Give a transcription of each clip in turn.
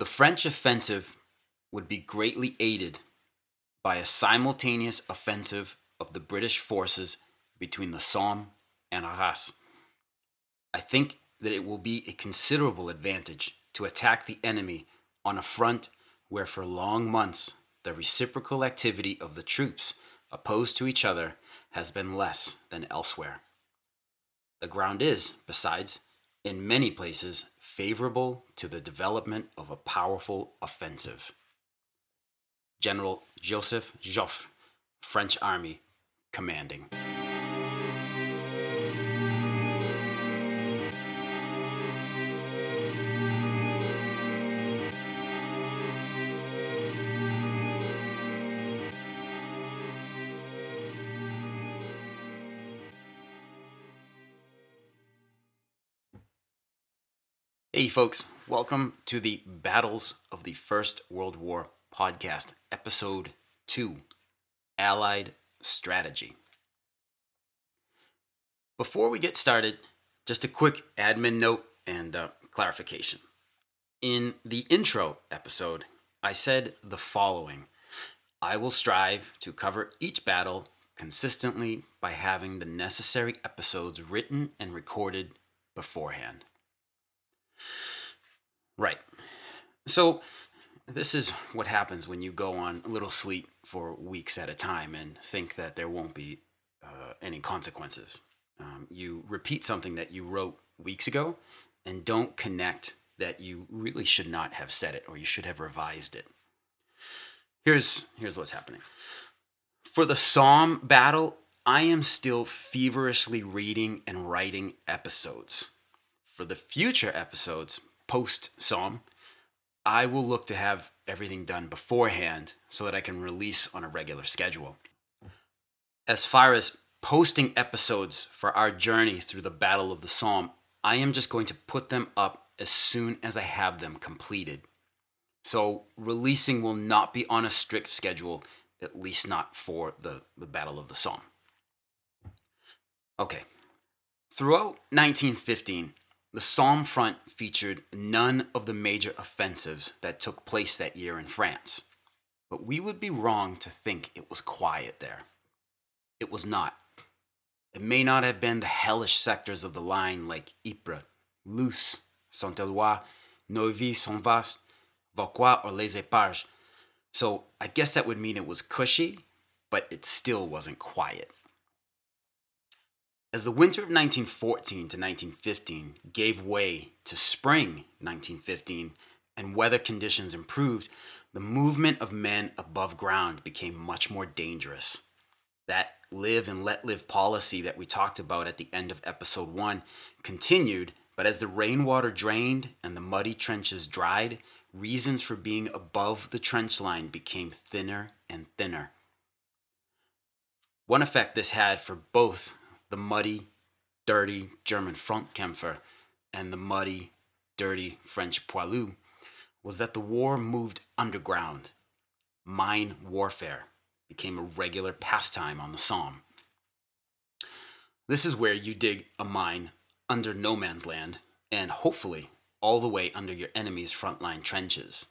The French offensive would be greatly aided by a simultaneous offensive of the British forces between the Somme and Arras. I think that it will be a considerable advantage to attack the enemy on a front where for long months the reciprocal activity of the troops opposed to each other has been less than elsewhere. The ground is, besides, in many places favorable to the development of a powerful offensive. General Joseph Joffre, French Army, commanding. Hey, folks, welcome to the Battles of the First World War podcast, episode 2 Allied Strategy. Before we get started, just a quick admin note and uh, clarification. In the intro episode, I said the following I will strive to cover each battle consistently by having the necessary episodes written and recorded beforehand. Right. So, this is what happens when you go on a little sleep for weeks at a time and think that there won't be uh, any consequences. Um, you repeat something that you wrote weeks ago and don't connect that you really should not have said it or you should have revised it. Here's, here's what's happening. For the Somme battle, I am still feverishly reading and writing episodes. For the future episodes, post Somme, I will look to have everything done beforehand so that I can release on a regular schedule. As far as posting episodes for our journey through the Battle of the Somme, I am just going to put them up as soon as I have them completed. So, releasing will not be on a strict schedule, at least not for the, the Battle of the Somme. Okay. Throughout 1915, the Somme front featured none of the major offensives that took place that year in France. But we would be wrong to think it was quiet there. It was not. It may not have been the hellish sectors of the line like Ypres, Loos, Saint-Éloi, Neuville-Saint-Vaast, Vauquois, or Les Eparges. So I guess that would mean it was cushy, but it still wasn't quiet. As the winter of 1914 to 1915 gave way to spring 1915 and weather conditions improved, the movement of men above ground became much more dangerous. That live and let live policy that we talked about at the end of episode 1 continued, but as the rainwater drained and the muddy trenches dried, reasons for being above the trench line became thinner and thinner. One effect this had for both the muddy, dirty German Frontkämpfer and the muddy, dirty French poilu was that the war moved underground. Mine warfare became a regular pastime on the Somme. This is where you dig a mine under no man's land and hopefully all the way under your enemy's frontline trenches.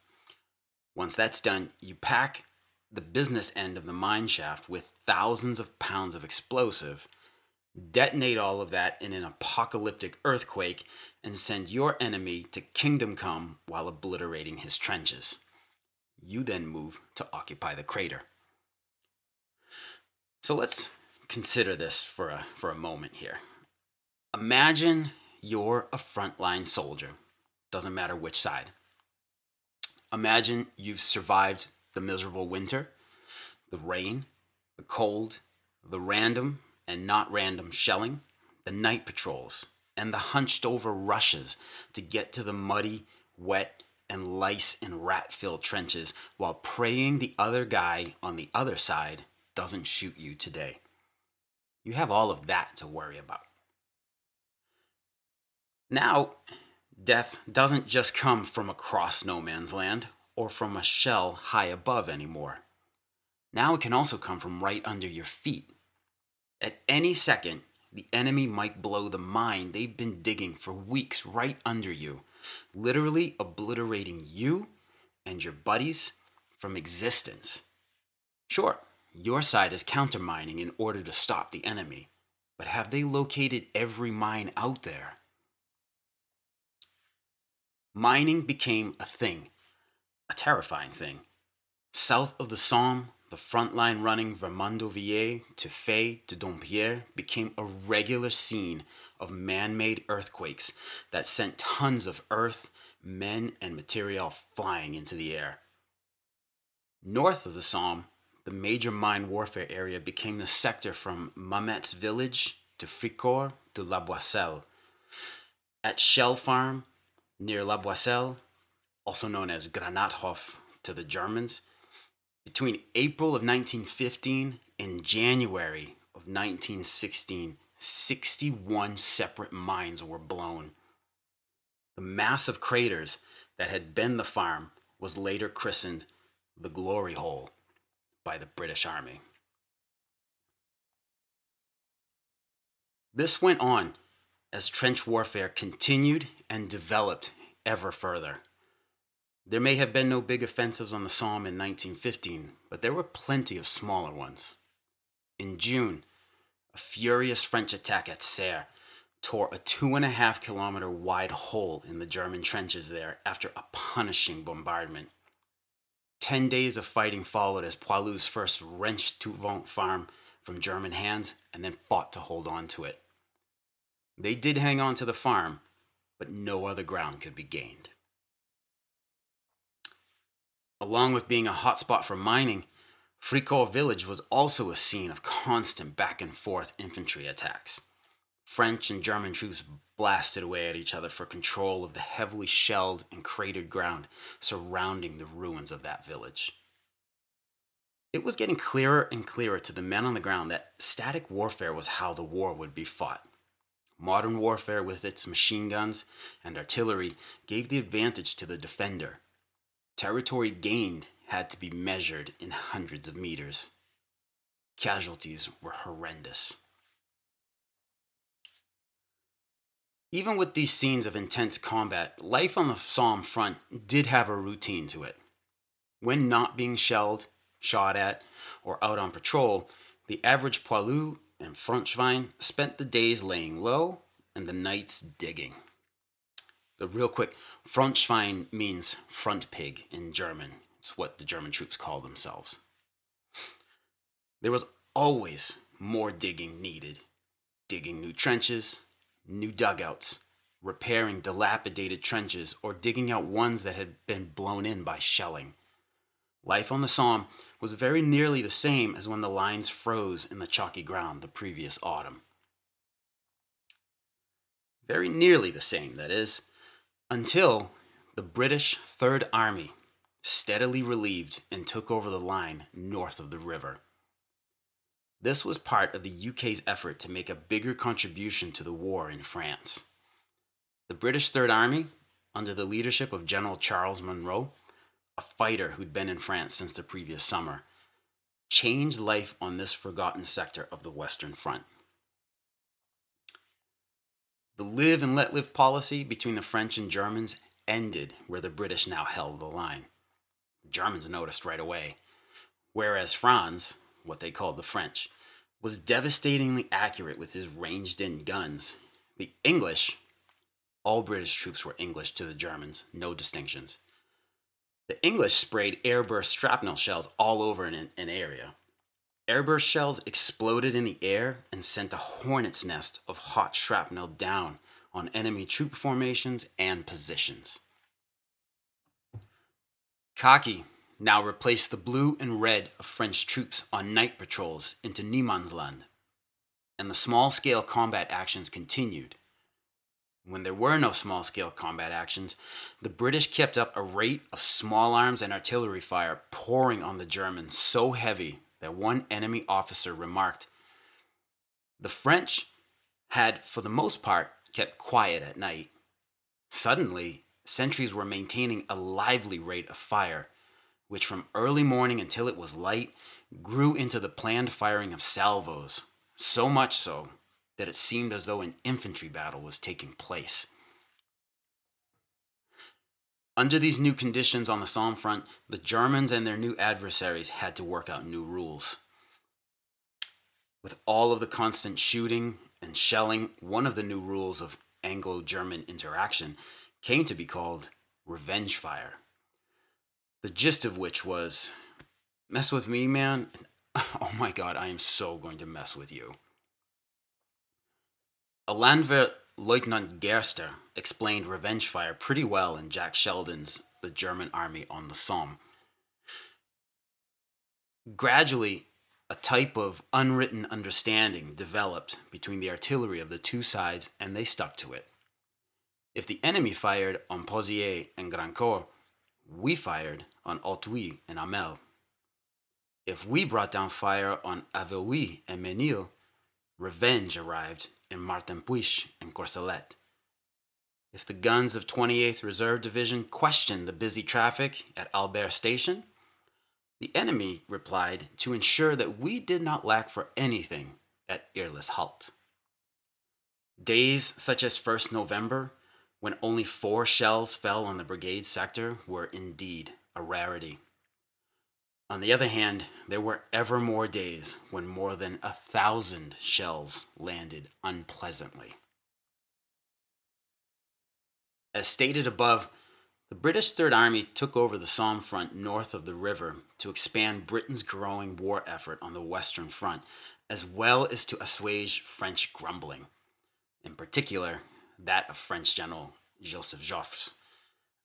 Once that's done, you pack the business end of the mine shaft with thousands of pounds of explosive detonate all of that in an apocalyptic earthquake, and send your enemy to kingdom come while obliterating his trenches. You then move to occupy the crater. So let's consider this for a, for a moment here. Imagine you're a frontline soldier, doesn't matter which side. Imagine you've survived the miserable winter, the rain, the cold, the random and not random shelling, the night patrols, and the hunched over rushes to get to the muddy, wet, and lice and rat filled trenches while praying the other guy on the other side doesn't shoot you today. You have all of that to worry about. Now, death doesn't just come from across no man's land or from a shell high above anymore. Now it can also come from right under your feet at any second, the enemy might blow the mine they've been digging for weeks right under you, literally obliterating you and your buddies from existence. Sure, your side is countermining in order to stop the enemy, but have they located every mine out there? Mining became a thing, a terrifying thing. South of the Somme, the front line running Vermandovilliers to Fay to Dompierre became a regular scene of man made earthquakes that sent tons of earth, men, and material flying into the air. North of the Somme, the major mine warfare area became the sector from Mametz village to Fricourt to La Boisselle. At Shell Farm, near La Boisselle, also known as Granathof to the Germans, between April of 1915 and January of 1916, 61 separate mines were blown. The massive craters that had been the farm was later christened the Glory Hole by the British Army. This went on as trench warfare continued and developed ever further. There may have been no big offensives on the Somme in 1915, but there were plenty of smaller ones. In June, a furious French attack at Serre tore a two and a half kilometer wide hole in the German trenches there after a punishing bombardment. Ten days of fighting followed as Poilus first wrenched Touvent farm from German hands and then fought to hold on to it. They did hang on to the farm, but no other ground could be gained. Along with being a hotspot for mining, Fricourt village was also a scene of constant back and forth infantry attacks. French and German troops blasted away at each other for control of the heavily shelled and cratered ground surrounding the ruins of that village. It was getting clearer and clearer to the men on the ground that static warfare was how the war would be fought. Modern warfare, with its machine guns and artillery, gave the advantage to the defender. Territory gained had to be measured in hundreds of meters. Casualties were horrendous. Even with these scenes of intense combat, life on the Somme front did have a routine to it. When not being shelled, shot at, or out on patrol, the average poilu and Frontschwein spent the days laying low and the nights digging. Real quick, Frontschwein means front pig in German. It's what the German troops call themselves. There was always more digging needed. Digging new trenches, new dugouts, repairing dilapidated trenches, or digging out ones that had been blown in by shelling. Life on the Somme was very nearly the same as when the lines froze in the chalky ground the previous autumn. Very nearly the same, that is, until the British Third Army steadily relieved and took over the line north of the river. This was part of the UK's effort to make a bigger contribution to the war in France. The British Third Army, under the leadership of General Charles Monro, a fighter who'd been in France since the previous summer, changed life on this forgotten sector of the Western Front. The live and let live policy between the French and Germans ended where the British now held the line. The Germans noticed right away, whereas Franz, what they called the French, was devastatingly accurate with his ranged in guns. The English, all British troops were English to the Germans, no distinctions. The English sprayed airburst shrapnel shells all over an, an area. Airburst shells exploded in the air and sent a hornet's nest of hot shrapnel down on enemy troop formations and positions. Khaki now replaced the blue and red of French troops on night patrols into Niemandsland, and the small scale combat actions continued when there were no small scale combat actions, the British kept up a rate of small arms and artillery fire pouring on the Germans so heavy that one enemy officer remarked The French had, for the most part, kept quiet at night. Suddenly, sentries were maintaining a lively rate of fire, which from early morning until it was light grew into the planned firing of salvos, so much so that it seemed as though an infantry battle was taking place. Under these new conditions on the Somme front, the Germans and their new adversaries had to work out new rules. With all of the constant shooting and shelling, one of the new rules of Anglo German interaction came to be called revenge fire. The gist of which was mess with me, man. Oh my god, I am so going to mess with you. A Landwehr Lieutenant Gerster explained revenge fire pretty well in Jack Sheldon's The German Army on the Somme. Gradually, a type of unwritten understanding developed between the artillery of the two sides, and they stuck to it. If the enemy fired on Pozières and Grandcourt, we fired on Authuille and Hamel. If we brought down fire on Aveluy and Mesnil, revenge arrived in Martinpuich and Courcelette. If the guns of 28th Reserve Division questioned the busy traffic at Albert Station, the enemy replied to ensure that we did not lack for anything at Irles Halt. Days such as 1st November, when only four shells fell on the brigade sector, were indeed a rarity. On the other hand, there were ever more days when more than a thousand shells landed unpleasantly. As stated above, the British Third Army took over the Somme front north of the river to expand Britain's growing war effort on the Western Front, as well as to assuage French grumbling, in particular, that of French General Joseph Joffre,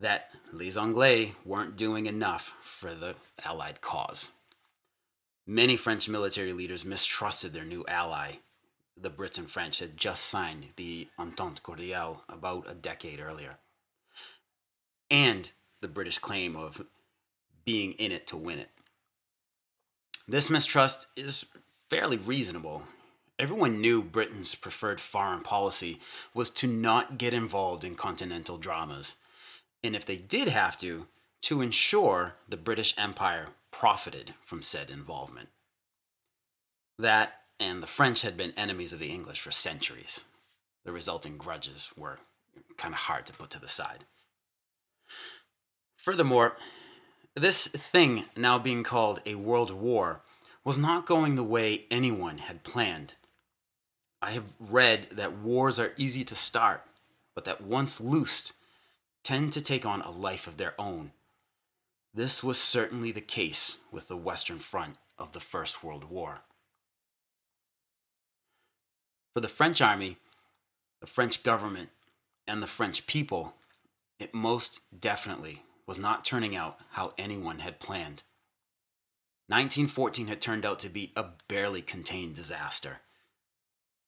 that les Anglais weren't doing enough for the Allied cause. Many French military leaders mistrusted their new ally. The Brits and French had just signed the Entente Cordiale about a decade earlier and the British claim of being in it to win it. This mistrust is fairly reasonable. Everyone knew Britain's preferred foreign policy was to not get involved in continental dramas, and if they did have to, to ensure the British Empire profited from said involvement. That and the French had been enemies of the English for centuries. The resulting grudges were kind of hard to put to the side. Furthermore, this thing now being called a world war was not going the way anyone had planned. I have read that wars are easy to start, but that once loosed, tend to take on a life of their own. This was certainly the case with the Western Front of the First World War. For the French army, the French government, and the French people, it most definitely was not turning out how anyone had planned. 1914 had turned out to be a barely contained disaster.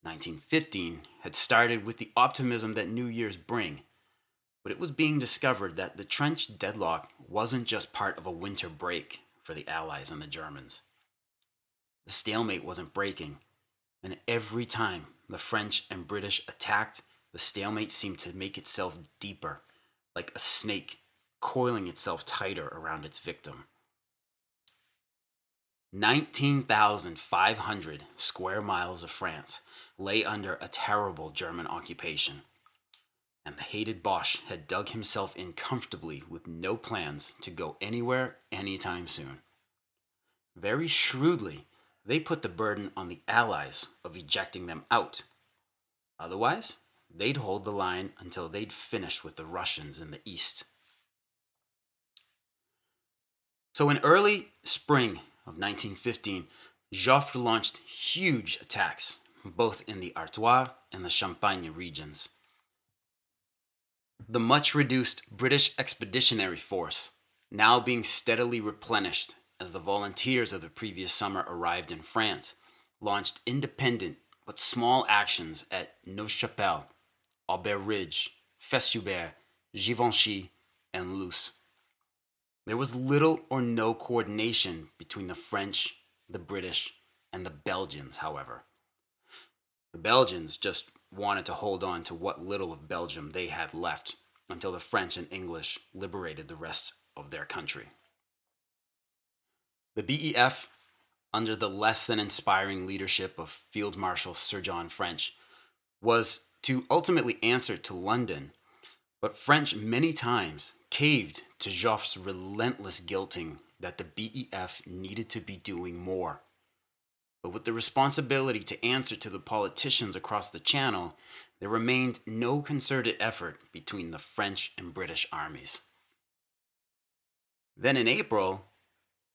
1915 had started with the optimism that New Year's bring, but it was being discovered that the trench deadlock wasn't just part of a winter break for the Allies and the Germans. The stalemate wasn't breaking, and every time the French and British attacked, the stalemate seemed to make itself deeper, like a snake coiling itself tighter around its victim. 19,500 square miles of France lay under a terrible German occupation, and the hated Boche had dug himself in comfortably with no plans to go anywhere anytime soon. Very shrewdly, they put the burden on the Allies of ejecting them out. Otherwise, they'd hold the line until they'd finished with the Russians in the East. So in early spring of 1915, Joffre launched huge attacks, both in the Artois and the Champagne regions. The much reduced British Expeditionary Force, now being steadily replenished as the volunteers of the previous summer arrived in France, launched independent but small actions at Neuve-Chapelle, Aubert Ridge, Festubert, Givenchy, and Loos. There was little or no coordination between the French, the British, and the Belgians, however. The Belgians just wanted to hold on to what little of Belgium they had left until the French and English liberated the rest of their country. The BEF, under the less than inspiring leadership of Field Marshal Sir John French, was to ultimately answer to London, but French many times caved to Joffre's relentless guilting that the BEF needed to be doing more. But with the responsibility to answer to the politicians across the channel, there remained no concerted effort between the French and British armies. Then in April,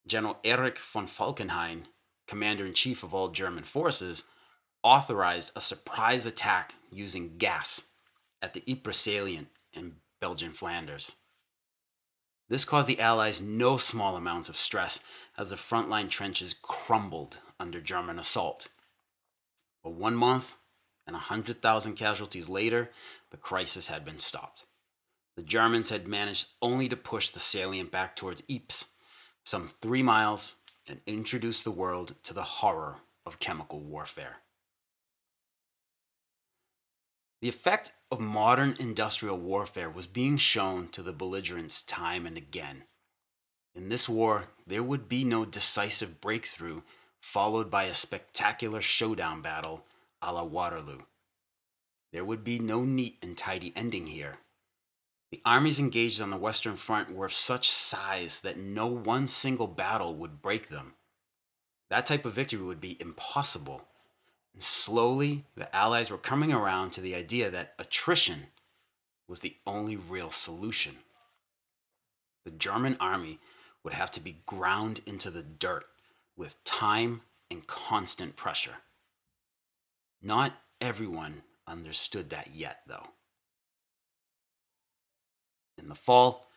General Erich von Falkenhayn, commander in chief of all German forces, authorized a surprise attack using gas at the Ypres salient in Belgian Flanders. This caused the Allies no small amounts of stress as the frontline trenches crumbled under German assault. But one month and 100,000 casualties later, the crisis had been stopped. The Germans had managed only to push the salient back towards Ypres, some three miles, and introduce the world to the horror of chemical warfare. The effect of modern industrial warfare was being shown to the belligerents time and again. In this war, there would be no decisive breakthrough followed by a spectacular showdown battle a la Waterloo. There would be no neat and tidy ending here. The armies engaged on the Western Front were of such size that no one single battle would break them. That type of victory would be impossible. And slowly, the Allies were coming around to the idea that attrition was the only real solution. The German army would have to be ground into the dirt with time and constant pressure. Not everyone understood that yet, though. In the fall,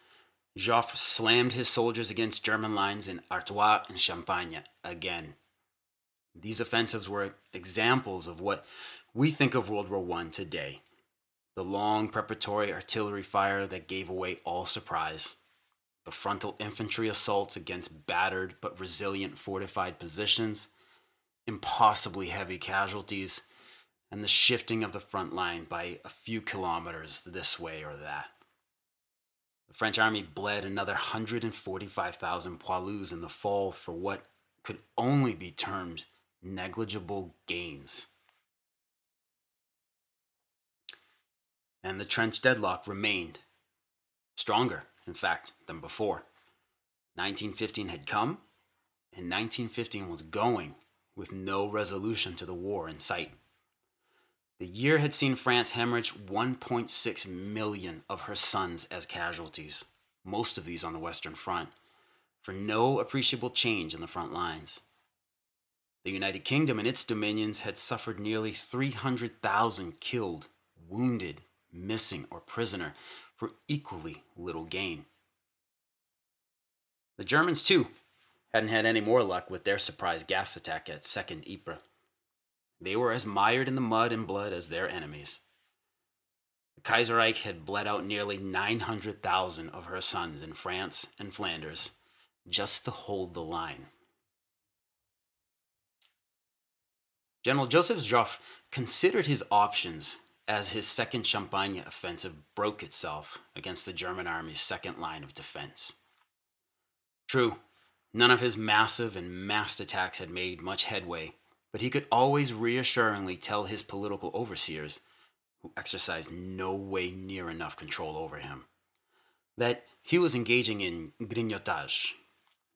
Joffre slammed his soldiers against German lines in Artois and Champagne again. These offensives were examples of what we think of World War I today the long preparatory artillery fire that gave away all surprise, the frontal infantry assaults against battered but resilient fortified positions, impossibly heavy casualties, and the shifting of the front line by a few kilometers this way or that. The French army bled another 145,000 poilus in the fall for what could only be termed negligible gains. And the trench deadlock remained stronger, in fact, than before. 1915 had come, and 1915 was going with no resolution to the war in sight. The year had seen France hemorrhage 1.6 million of her sons as casualties, most of these on the Western Front, for no appreciable change in the front lines. The United Kingdom and its dominions had suffered nearly 300,000 killed, wounded, missing, or prisoner for equally little gain. The Germans, too, hadn't had any more luck with their surprise gas attack at 2nd Ypres. They were as mired in the mud and blood as their enemies. The Kaiserreich had bled out nearly 900,000 of her sons in France and Flanders just to hold the line. General Joseph Joffre considered his options as his second Champagne offensive broke itself against the German army's second line of defense. True, none of his massive and massed attacks had made much headway, but he could always reassuringly tell his political overseers, who exercised no way near enough control over him, that he was engaging in grignotage,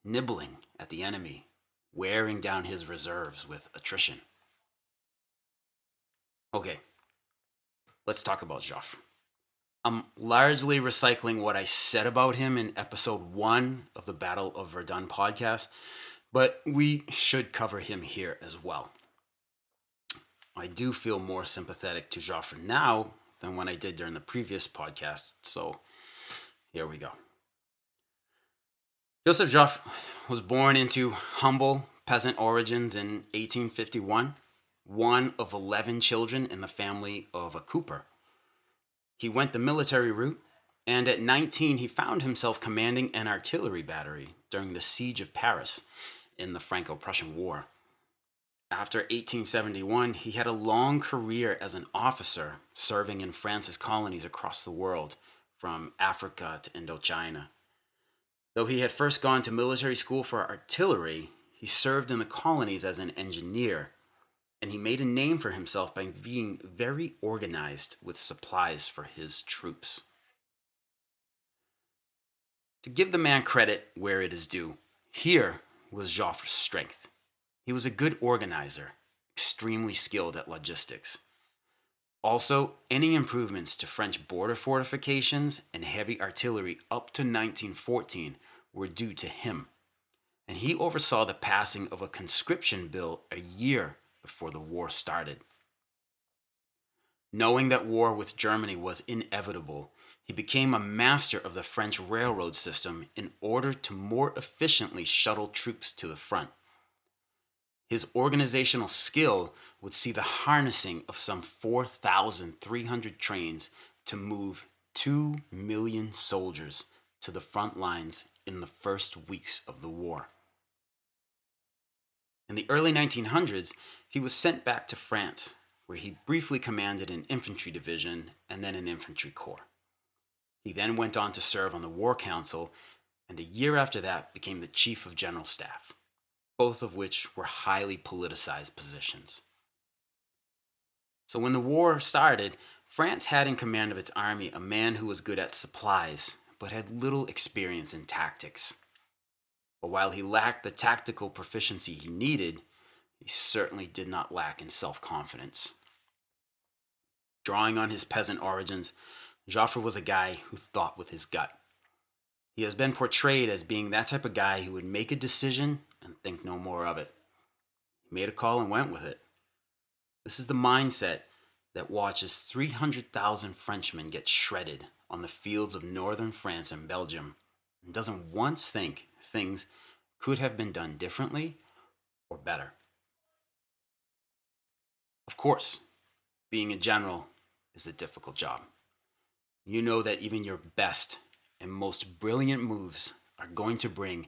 nibbling at the enemy, wearing down his reserves with attrition. Okay, let's talk about Joffre. I'm largely recycling what I said about him in episode one of the Battle of Verdun podcast, but we should cover him here as well. I do feel more sympathetic to Joffre now than when I did during the previous podcast, so here we go. Joseph Joffre was born into humble peasant origins in 1851 one of 11 children in the family of a cooper. He went the military route, and at 19, he found himself commanding an artillery battery during the siege of Paris in the Franco Prussian War. After 1871, he had a long career as an officer serving in France's colonies across the world, from Africa to Indochina. Though he had first gone to military school for artillery, he served in the colonies as an engineer and he made a name for himself by being very organized with supplies for his troops. To give the man credit where it is due, here was Joffre's strength. He was a good organizer, extremely skilled at logistics. Also, any improvements to French border fortifications and heavy artillery up to 1914 were due to him, and he oversaw the passing of a conscription bill a year before the war started. Knowing that war with Germany was inevitable, he became a master of the French railroad system in order to more efficiently shuttle troops to the front. His organizational skill would see the harnessing of some 4,300 trains to move 2 million soldiers to the front lines in the first weeks of the war. In the early 1900s, he was sent back to France, where he briefly commanded an infantry division and then an infantry corps. He then went on to serve on the War Council, and a year after that became the Chief of General Staff both of which were highly politicized positions. So when the war started, France had in command of its army a man who was good at supplies, but had little experience in tactics. But while he lacked the tactical proficiency he needed, he certainly did not lack in self confidence. Drawing on his peasant origins, Joffre was a guy who thought with his gut. He has been portrayed as being that type of guy who would make a decision and think no more of it. He made a call and went with it. This is the mindset that watches 300,000 Frenchmen get shredded on the fields of northern France and Belgium and doesn't once think things could have been done differently or better. Of course, being a general is a difficult job. You know that even your best and most brilliant moves are going to bring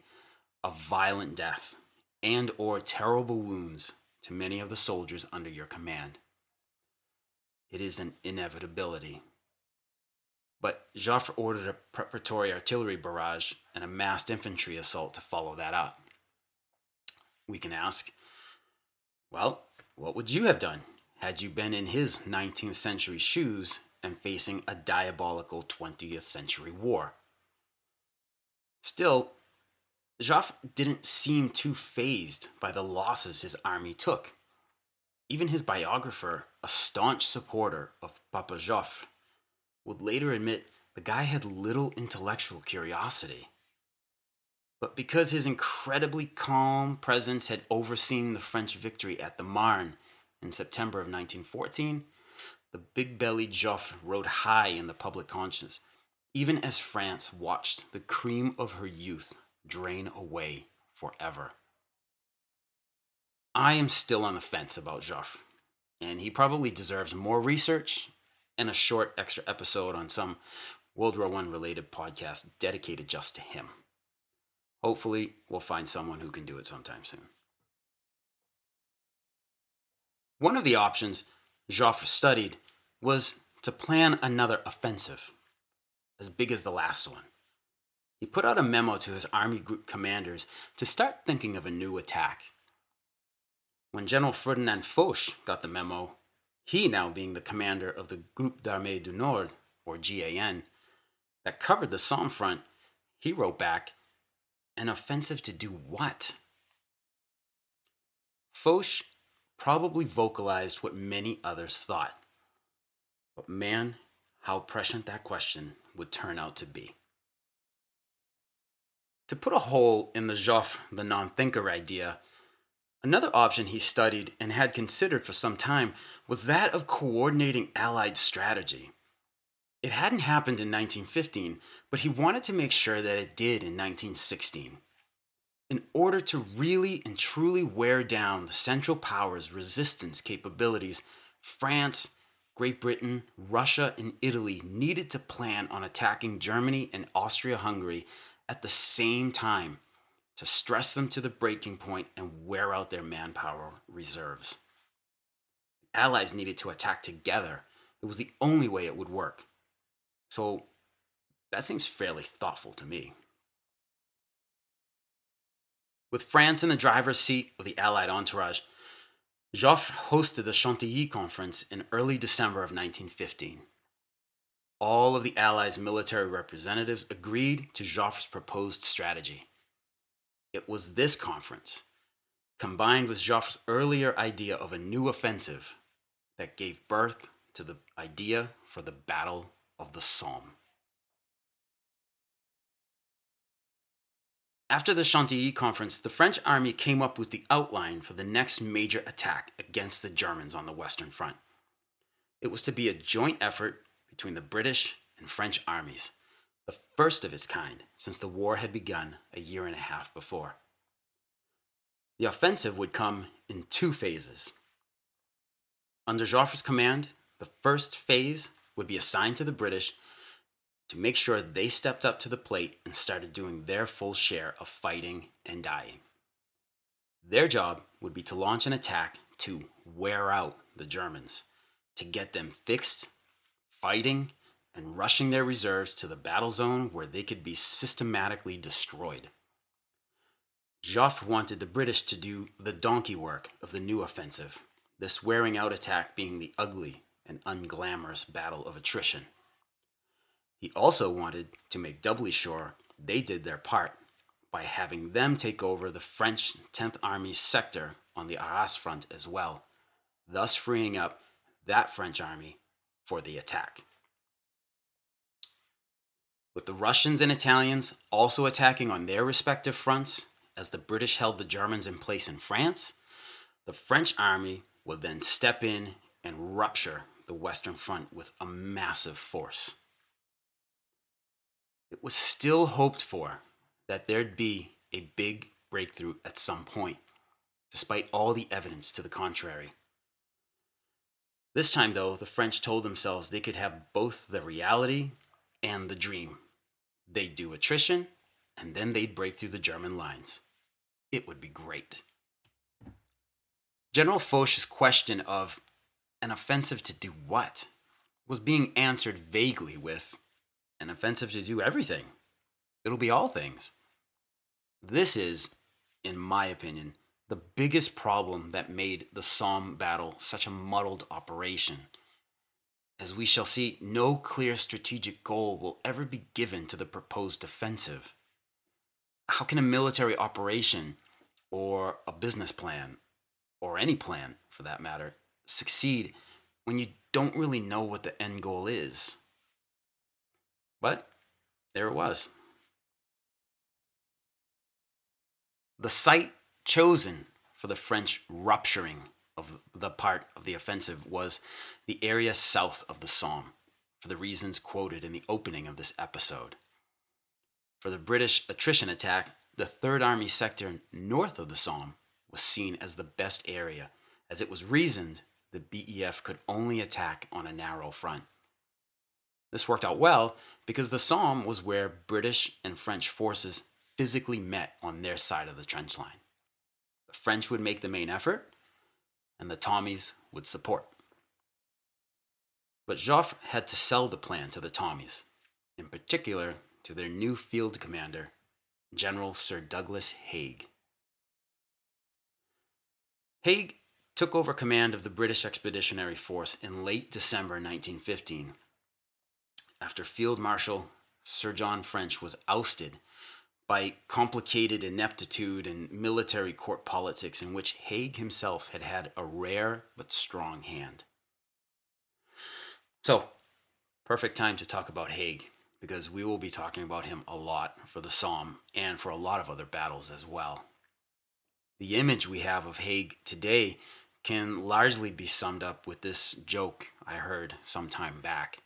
a violent death and or terrible wounds to many of the soldiers under your command. It is an inevitability. But Joffre ordered a preparatory artillery barrage and a massed infantry assault to follow that up. We can ask, well, what would you have done had you been in his 19th century shoes and facing a diabolical 20th century war? Still, Joffre didn't seem too fazed by the losses his army took. Even his biographer, a staunch supporter of Papa Joffre, would later admit the guy had little intellectual curiosity. But because his incredibly calm presence had overseen the French victory at the Marne in September of 1914, the big bellied Joffre rode high in the public conscience, even as France watched the cream of her youth drain away forever. I am still on the fence about Joffre, and he probably deserves more research and a short extra episode on some World War I related podcast dedicated just to him. Hopefully, we'll find someone who can do it sometime soon. One of the options Joffre studied was to plan another offensive, as big as the last one. He put out a memo to his army group commanders to start thinking of a new attack. When General Ferdinand Foch got the memo, he now being the commander of the Groupe d'Armée du Nord, or GAN, that covered the Somme front, he wrote back, An offensive to do what? Foch probably vocalized what many others thought. But man, how prescient that question would turn out to be. To put a hole in the Joffre, the non thinker idea, another option he studied and had considered for some time was that of coordinating Allied strategy. It hadn't happened in 1915, but he wanted to make sure that it did in 1916. In order to really and truly wear down the Central Powers' resistance capabilities, France, Great Britain, Russia, and Italy needed to plan on attacking Germany and Austria Hungary at the same time to stress them to the breaking point and wear out their manpower reserves. The Allies needed to attack together. It was the only way it would work. So that seems fairly thoughtful to me. With France in the driver's seat of the Allied entourage, Joffre hosted the Chantilly Conference in early December of 1915. all of the Allies' military representatives agreed to Joffre's proposed strategy. It was this conference, combined with Joffre's earlier idea of a new offensive, that gave birth to the idea for the Battle of the Somme. After the Chantilly conference, the French army came up with the outline for the next major attack against the Germans on the Western Front. It was to be a joint effort between the British and French armies, the first of its kind since the war had begun a year and a half before. The offensive would come in two phases. Under Joffre's command, the first phase would be assigned to the British to make sure they stepped up to the plate and started doing their full share of fighting and dying. Their job would be to launch an attack to wear out the Germans, to get them fixed fighting and rushing their reserves to the battle zone where they could be systematically destroyed. Joffre wanted the British to do the donkey work of the new offensive, this wearing out attack being the ugly and unglamorous battle of attrition. He also wanted to make doubly sure they did their part by having them take over the French 10th Army's sector on the Arras front as well, thus freeing up that French army for the attack. With the Russians and Italians also attacking on their respective fronts, as the British held the Germans in place in France, the French army would then step in and rupture the Western Front with a massive force. It was still hoped for that there'd be a big breakthrough at some point, despite all the evidence to the contrary. This time, though, the French told themselves they could have both the reality and the dream. They'd do attrition, and then they'd break through the German lines. It would be great. General Foch's question of an offensive to do what was being answered vaguely with an offensive to do everything. It'll be all things. This is, in my opinion, the biggest problem that made the Somme battle such a muddled operation. As we shall see, no clear strategic goal will ever be given to the proposed offensive. How can a military operation, or a business plan, or any plan for that matter, succeed when you don't really know what the end goal is? But there it was. The site chosen for the French rupturing of the part of the offensive was the area south of the Somme, for the reasons quoted in the opening of this episode. For the British attrition attack, the Third Army sector north of the Somme was seen as the best area, as it was reasoned the BEF could only attack on a narrow front. This worked out well because the Somme was where British and French forces physically met on their side of the trench line. The French would make the main effort, and the Tommies would support. But Joffre had to sell the plan to the Tommies, in particular to their new field commander, General Sir Douglas Haig. Haig took over command of the British Expeditionary Force in late December 1915 after Field Marshal Sir John French was ousted by complicated ineptitude and military court politics in which Haig himself had had a rare but strong hand. So, perfect time to talk about Haig because we will be talking about him a lot for the Somme and for a lot of other battles as well. The image we have of Haig today can largely be summed up with this joke I heard some time back.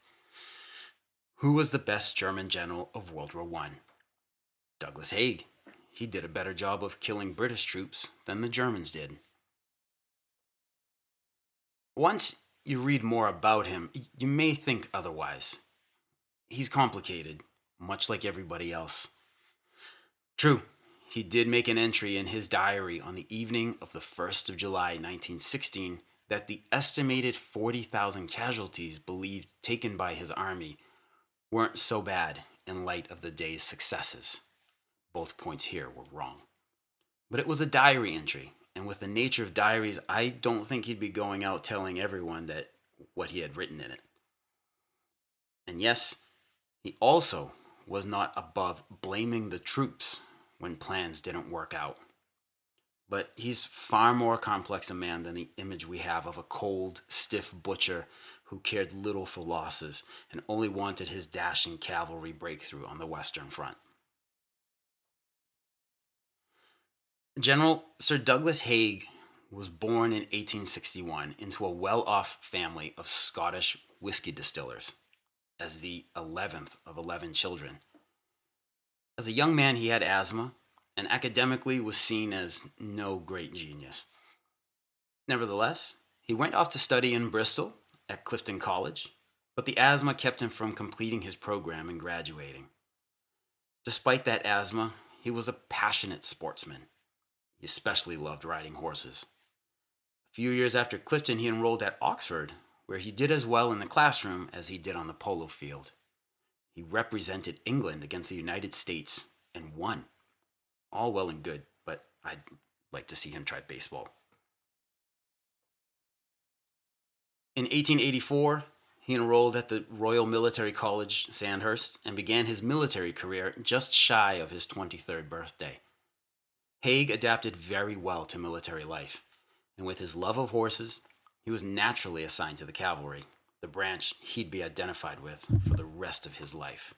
Who was the best German general of World War One? Douglas Haig. He did a better job of killing British troops than the Germans did. Once you read more about him, you may think otherwise. He's complicated, much like everybody else. True, he did make an entry in his diary on the evening of the 1st of July 1916 that the estimated 40,000 casualties believed taken by his army weren't so bad in light of the day's successes. Both points here were wrong. But it was a diary entry, and with the nature of diaries, I don't think he'd be going out telling everyone that what he had written in it. And yes, he also was not above blaming the troops when plans didn't work out. But he's far more complex a man than the image we have of a cold, stiff butcher who cared little for losses and only wanted his dashing cavalry breakthrough on the Western Front. General Sir Douglas Haig was born in 1861 into a well off family of Scottish whiskey distillers as the 11th of 11 children. As a young man, he had asthma and academically was seen as no great genius. Nevertheless, he went off to study in Bristol at Clifton College, but the asthma kept him from completing his program and graduating. Despite that asthma, he was a passionate sportsman. Especially loved riding horses. A few years after Clifton, he enrolled at Oxford, where he did as well in the classroom as he did on the polo field. He represented England against the United States and won. All well and good, but I'd like to see him try baseball. In 1884, he enrolled at the Royal Military College, Sandhurst, and began his military career just shy of his 23rd birthday. Haig adapted very well to military life, and with his love of horses, he was naturally assigned to the cavalry, the branch he'd be identified with for the rest of his life.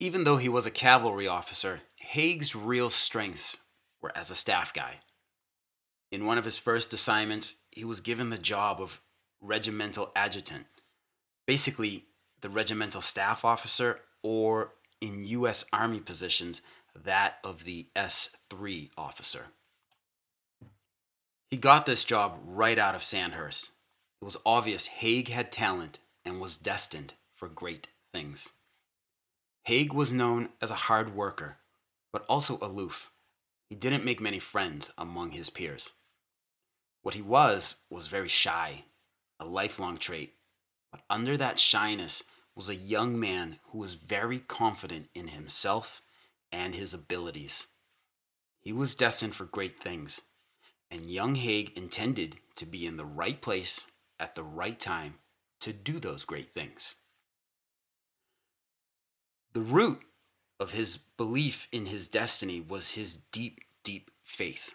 Even though he was a cavalry officer, Haig's real strengths were as a staff guy. In one of his first assignments, he was given the job of regimental adjutant, basically, the regimental staff officer, or in U.S. Army positions, that of the S3 officer. He got this job right out of Sandhurst. It was obvious Haig had talent and was destined for great things. Haig was known as a hard worker, but also aloof. He didn't make many friends among his peers. What he was was very shy, a lifelong trait. But under that shyness was a young man who was very confident in himself and his abilities. He was destined for great things, and young Haig intended to be in the right place at the right time to do those great things. The root of his belief in his destiny was his deep, deep faith.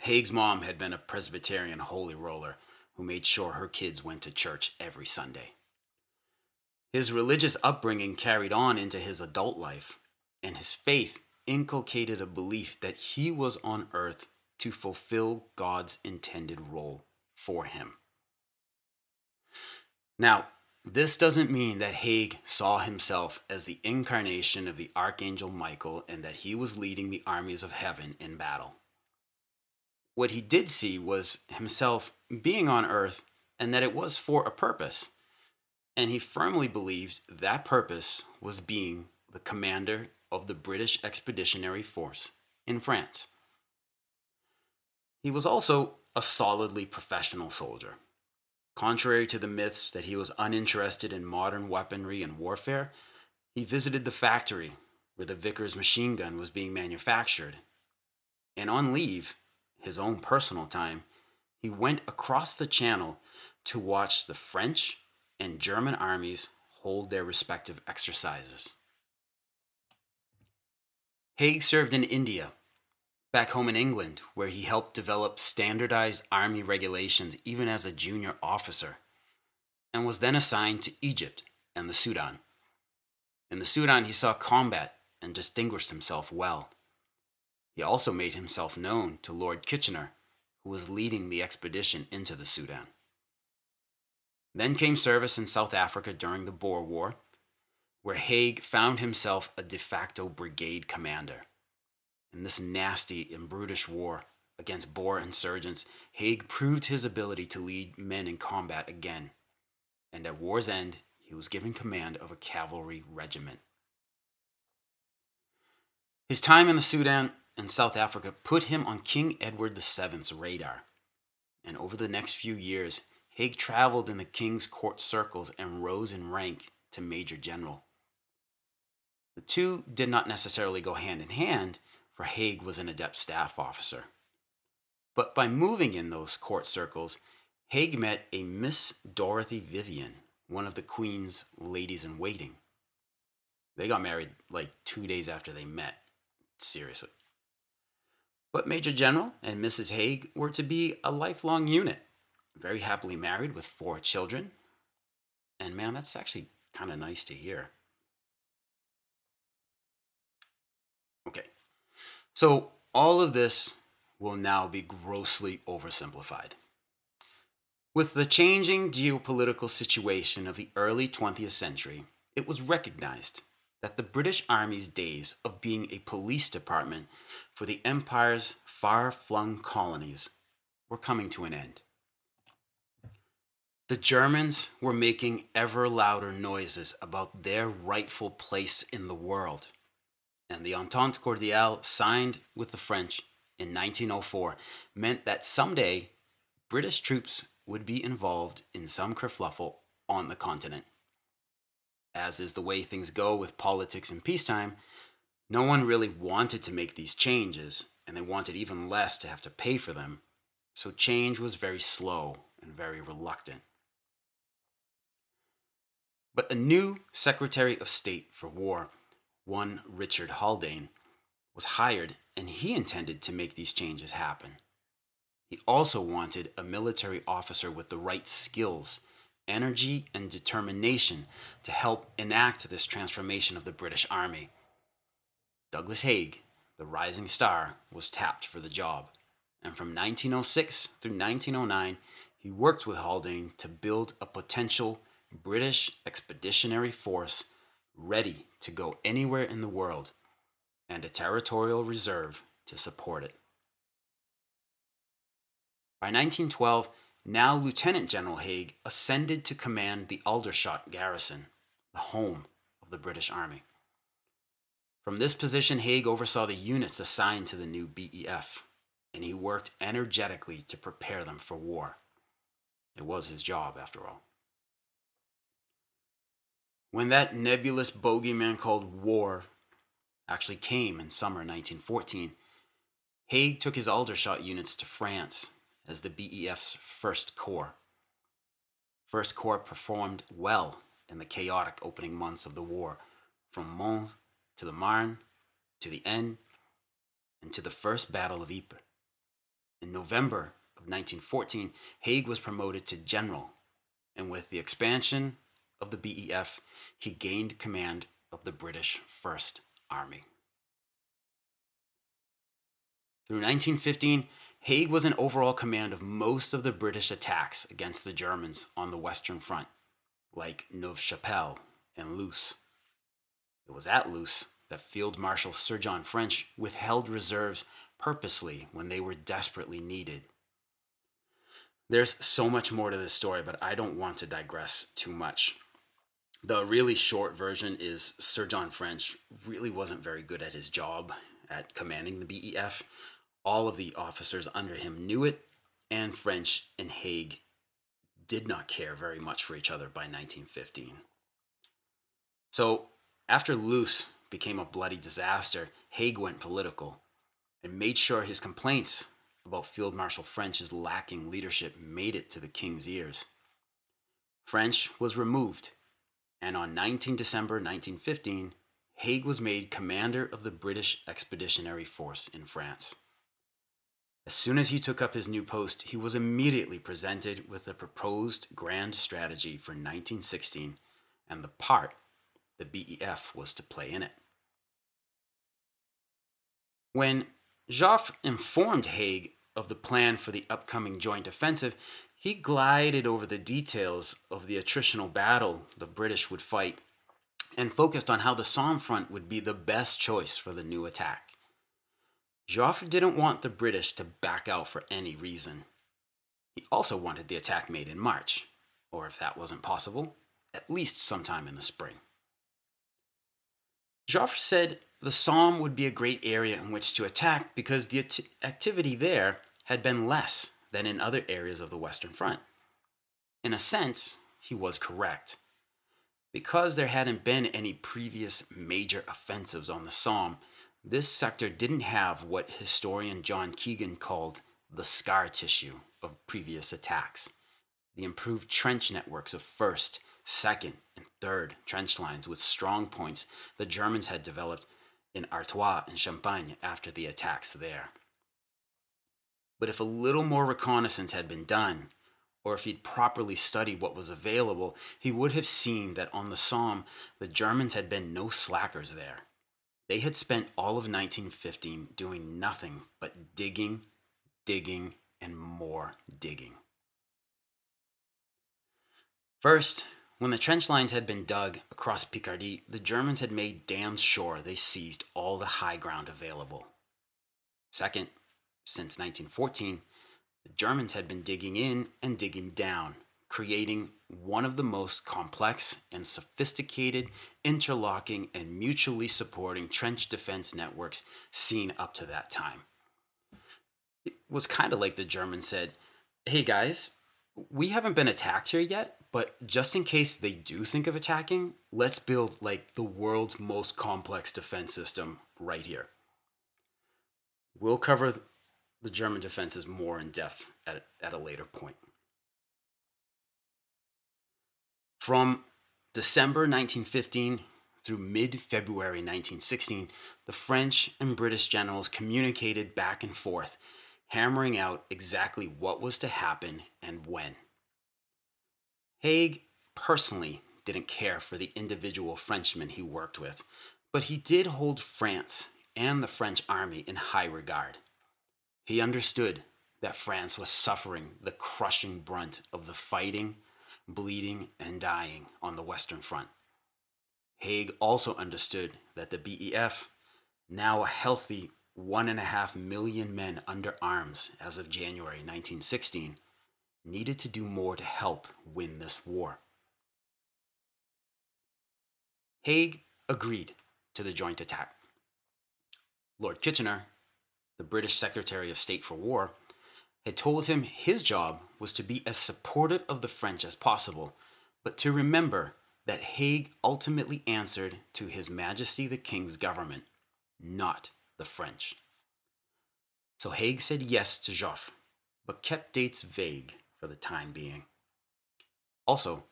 Haig's mom had been a Presbyterian holy roller who made sure her kids went to church every Sunday. His religious upbringing carried on into his adult life, and his faith inculcated a belief that he was on earth to fulfill God's intended role for him. Now, this doesn't mean that Haig saw himself as the incarnation of the Archangel Michael and that he was leading the armies of heaven in battle. What he did see was himself being on earth and that it was for a purpose. And he firmly believed that purpose was being the commander of the British Expeditionary Force in France. He was also a solidly professional soldier. Contrary to the myths that he was uninterested in modern weaponry and warfare, he visited the factory where the Vickers machine gun was being manufactured. And on leave, his own personal time, he went across the channel to watch the French and German armies hold their respective exercises. Haig served in India, back home in England, where he helped develop standardized army regulations even as a junior officer, and was then assigned to Egypt and the Sudan. In the Sudan, he saw combat and distinguished himself well. He also made himself known to Lord Kitchener, who was leading the expedition into the Sudan. Then came service in South Africa during the Boer War, where Haig found himself a de facto brigade commander. In this nasty and brutish war against Boer insurgents, Haig proved his ability to lead men in combat again, and at war's end, he was given command of a cavalry regiment. His time in the Sudan and South Africa put him on King Edward VII's radar. And over the next few years, Haig traveled in the king's court circles and rose in rank to major general. The two did not necessarily go hand in hand, for Haig was an adept staff officer. But by moving in those court circles, Haig met a Miss Dorothy Vivian, one of the Queen's ladies in waiting. They got married like two days after they met. Seriously. But Major General and Mrs. Haig were to be a lifelong unit, very happily married with four children. And man, that's actually kind of nice to hear. Okay, so all of this will now be grossly oversimplified. With the changing geopolitical situation of the early 20th century, it was recognized that the British Army's days of being a police department for the Empire's far flung colonies were coming to an end. The Germans were making ever louder noises about their rightful place in the world, and the Entente Cordiale signed with the French in 1904 meant that someday British troops would be involved in some kerfluffle on the continent as is the way things go with politics in peacetime, no one really wanted to make these changes, and they wanted even less to have to pay for them. So change was very slow and very reluctant. But a new Secretary of State for War, one Richard Haldane, was hired, and he intended to make these changes happen. He also wanted a military officer with the right skills energy, and determination to help enact this transformation of the British Army. Douglas Haig, the rising star, was tapped for the job, and from 1906 through 1909, he worked with Haldane to build a potential British expeditionary force ready to go anywhere in the world and a territorial reserve to support it. By 1912, now Lieutenant General Haig ascended to command the Aldershot garrison, the home of the British Army. From this position, Haig oversaw the units assigned to the new BEF, and he worked energetically to prepare them for war. It was his job, after all. When that nebulous bogeyman called war actually came in summer 1914, Haig took his Aldershot units to France as the BEF's First Corps. First Corps performed well in the chaotic opening months of the war, from Mons to the Marne to the Aisne and to the First Battle of Ypres. In November of 1914, Haig was promoted to general, and with the expansion of the BEF, he gained command of the British First Army. Through 1915, Haig was in overall command of most of the British attacks against the Germans on the Western Front, like Neuve Chapelle and Loos. It was at Loos that Field Marshal Sir John French withheld reserves purposely when they were desperately needed. There's so much more to this story, but I don't want to digress too much. The really short version is Sir John French really wasn't very good at his job at commanding the BEF, all of the officers under him knew it, and French and Haig did not care very much for each other by 1915. So, after Loos became a bloody disaster, Haig went political and made sure his complaints about Field Marshal French's lacking leadership made it to the king's ears. French was removed, and on 19 December 1915, Haig was made commander of the British Expeditionary Force in France. As soon as he took up his new post, he was immediately presented with the proposed grand strategy for 1916 and the part the BEF was to play in it. When Joffre informed Haig of the plan for the upcoming joint offensive, he glided over the details of the attritional battle the British would fight and focused on how the Somme front would be the best choice for the new attack. Joffre didn't want the British to back out for any reason. He also wanted the attack made in March, or if that wasn't possible, at least sometime in the spring. Joffre said the Somme would be a great area in which to attack because the activity there had been less than in other areas of the Western Front. In a sense, he was correct. Because there hadn't been any previous major offensives on the Somme, this sector didn't have what historian John Keegan called the scar tissue of previous attacks, the improved trench networks of 1st, 2nd, and 3rd trench lines with strong points the Germans had developed in Artois and Champagne after the attacks there. But if a little more reconnaissance had been done, or if he'd properly studied what was available, he would have seen that on the Somme, the Germans had been no slackers there. They had spent all of 1915 doing nothing but digging, digging, and more digging. First, when the trench lines had been dug across Picardy, the Germans had made damn sure they seized all the high ground available. Second, since 1914, the Germans had been digging in and digging down, creating one of the most complex and sophisticated, interlocking, and mutually supporting trench defense networks seen up to that time. It was kind of like the Germans said, Hey guys, we haven't been attacked here yet, but just in case they do think of attacking, let's build like the world's most complex defense system right here. We'll cover the German defenses more in depth at, at a later point. From December 1915 through mid February 1916, the French and British generals communicated back and forth, hammering out exactly what was to happen and when. Haig personally didn't care for the individual Frenchmen he worked with, but he did hold France and the French army in high regard. He understood that France was suffering the crushing brunt of the fighting bleeding, and dying on the Western Front. Haig also understood that the BEF, now a healthy one and a half million men under arms as of January 1916, needed to do more to help win this war. Haig agreed to the joint attack. Lord Kitchener, the British Secretary of State for War, had told him his job was to be as supportive of the French as possible, but to remember that Haig ultimately answered to His Majesty the King's government, not the French. So Haig said yes to Joffre, but kept dates vague for the time being. Also,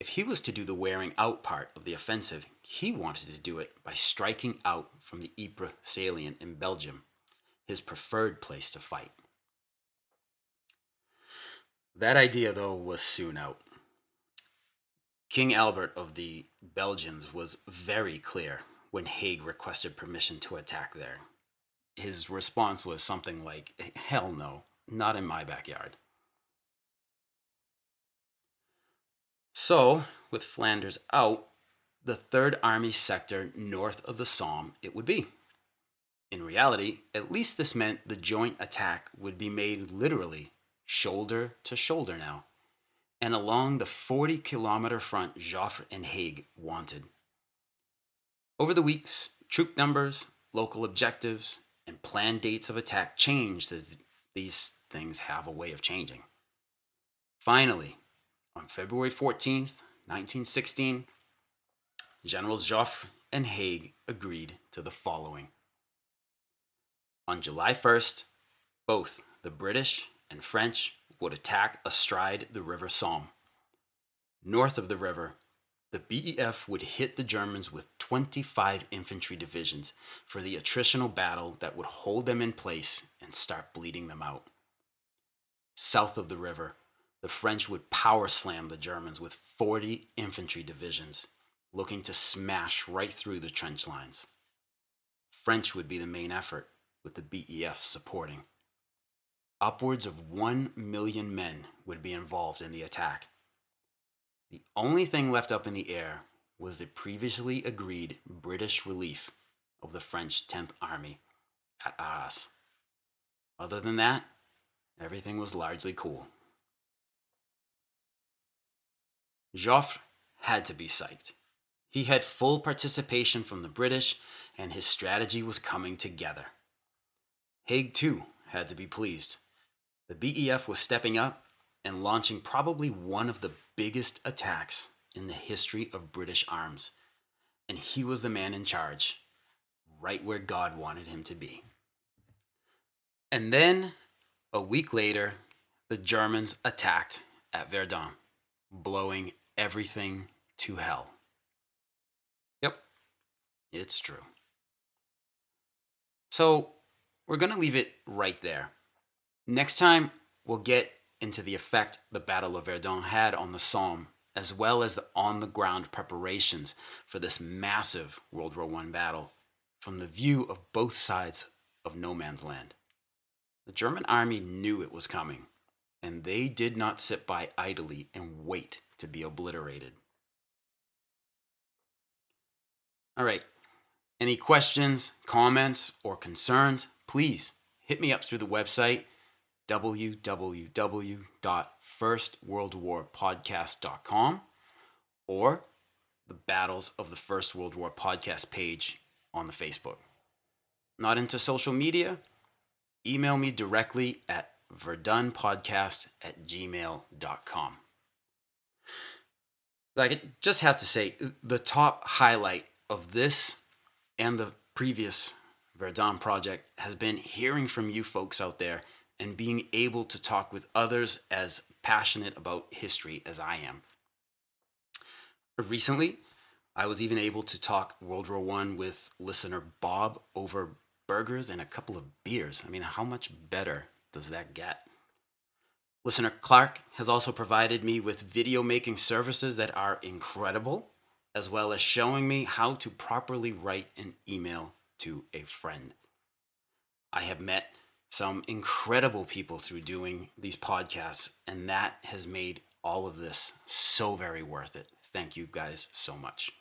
if he was to do the wearing out part of the offensive, he wanted to do it by striking out from the Ypres salient in Belgium, his preferred place to fight. That idea, though, was soon out. King Albert of the Belgians was very clear when Haig requested permission to attack there. His response was something like, Hell no, not in my backyard. So, with Flanders out, the Third Army sector north of the Somme it would be. In reality, at least this meant the joint attack would be made literally shoulder to shoulder now, and along the 40 kilometer front Joffre and Haig wanted. Over the weeks, troop numbers, local objectives, and planned dates of attack changed as these things have a way of changing. Finally, on February 14th, 1916, Generals Joffre and Haig agreed to the following. On July 1st, both the British and French would attack astride the River Somme. North of the river, the BEF would hit the Germans with 25 infantry divisions for the attritional battle that would hold them in place and start bleeding them out. South of the river, the French would power slam the Germans with 40 infantry divisions, looking to smash right through the trench lines. French would be the main effort, with the BEF supporting. Upwards of 1 million men would be involved in the attack. The only thing left up in the air was the previously agreed British relief of the French 10th Army at Arras. Other than that, everything was largely cool. Joffre had to be psyched. He had full participation from the British, and his strategy was coming together. Haig, too, had to be pleased. The BEF was stepping up and launching probably one of the biggest attacks in the history of British arms. And he was the man in charge, right where God wanted him to be. And then, a week later, the Germans attacked at Verdun, blowing everything to hell. Yep, it's true. So, we're going to leave it right there. Next time, we'll get into the effect the Battle of Verdun had on the Somme, as well as the on the ground preparations for this massive World War I battle from the view of both sides of no man's land. The German army knew it was coming, and they did not sit by idly and wait to be obliterated. All right. Any questions, comments, or concerns, please hit me up through the website www.firstworldwarpodcast.com or the Battles of the First World War podcast page on the Facebook. Not into social media? Email me directly at verdunpodcast at gmail.com. I just have to say, the top highlight of this and the previous Verdun project has been hearing from you folks out there and being able to talk with others as passionate about history as I am. Recently, I was even able to talk World War One with listener Bob over burgers and a couple of beers. I mean, how much better does that get? Listener Clark has also provided me with video making services that are incredible, as well as showing me how to properly write an email to a friend. I have met some incredible people through doing these podcasts, and that has made all of this so very worth it. Thank you guys so much.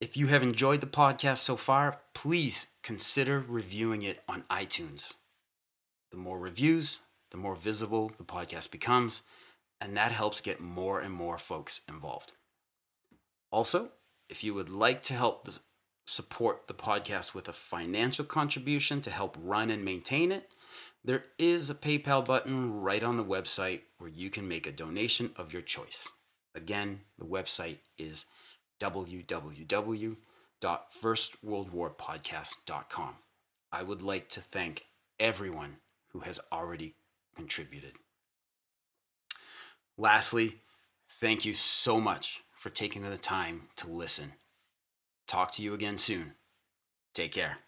If you have enjoyed the podcast so far, please consider reviewing it on iTunes. The more reviews, the more visible the podcast becomes, and that helps get more and more folks involved. Also, if you would like to help support the podcast with a financial contribution to help run and maintain it, there is a PayPal button right on the website where you can make a donation of your choice. Again, the website is www.firstworldwarpodcast.com. I would like to thank everyone who has already contributed. Lastly, thank you so much for taking the time to listen. Talk to you again soon. Take care.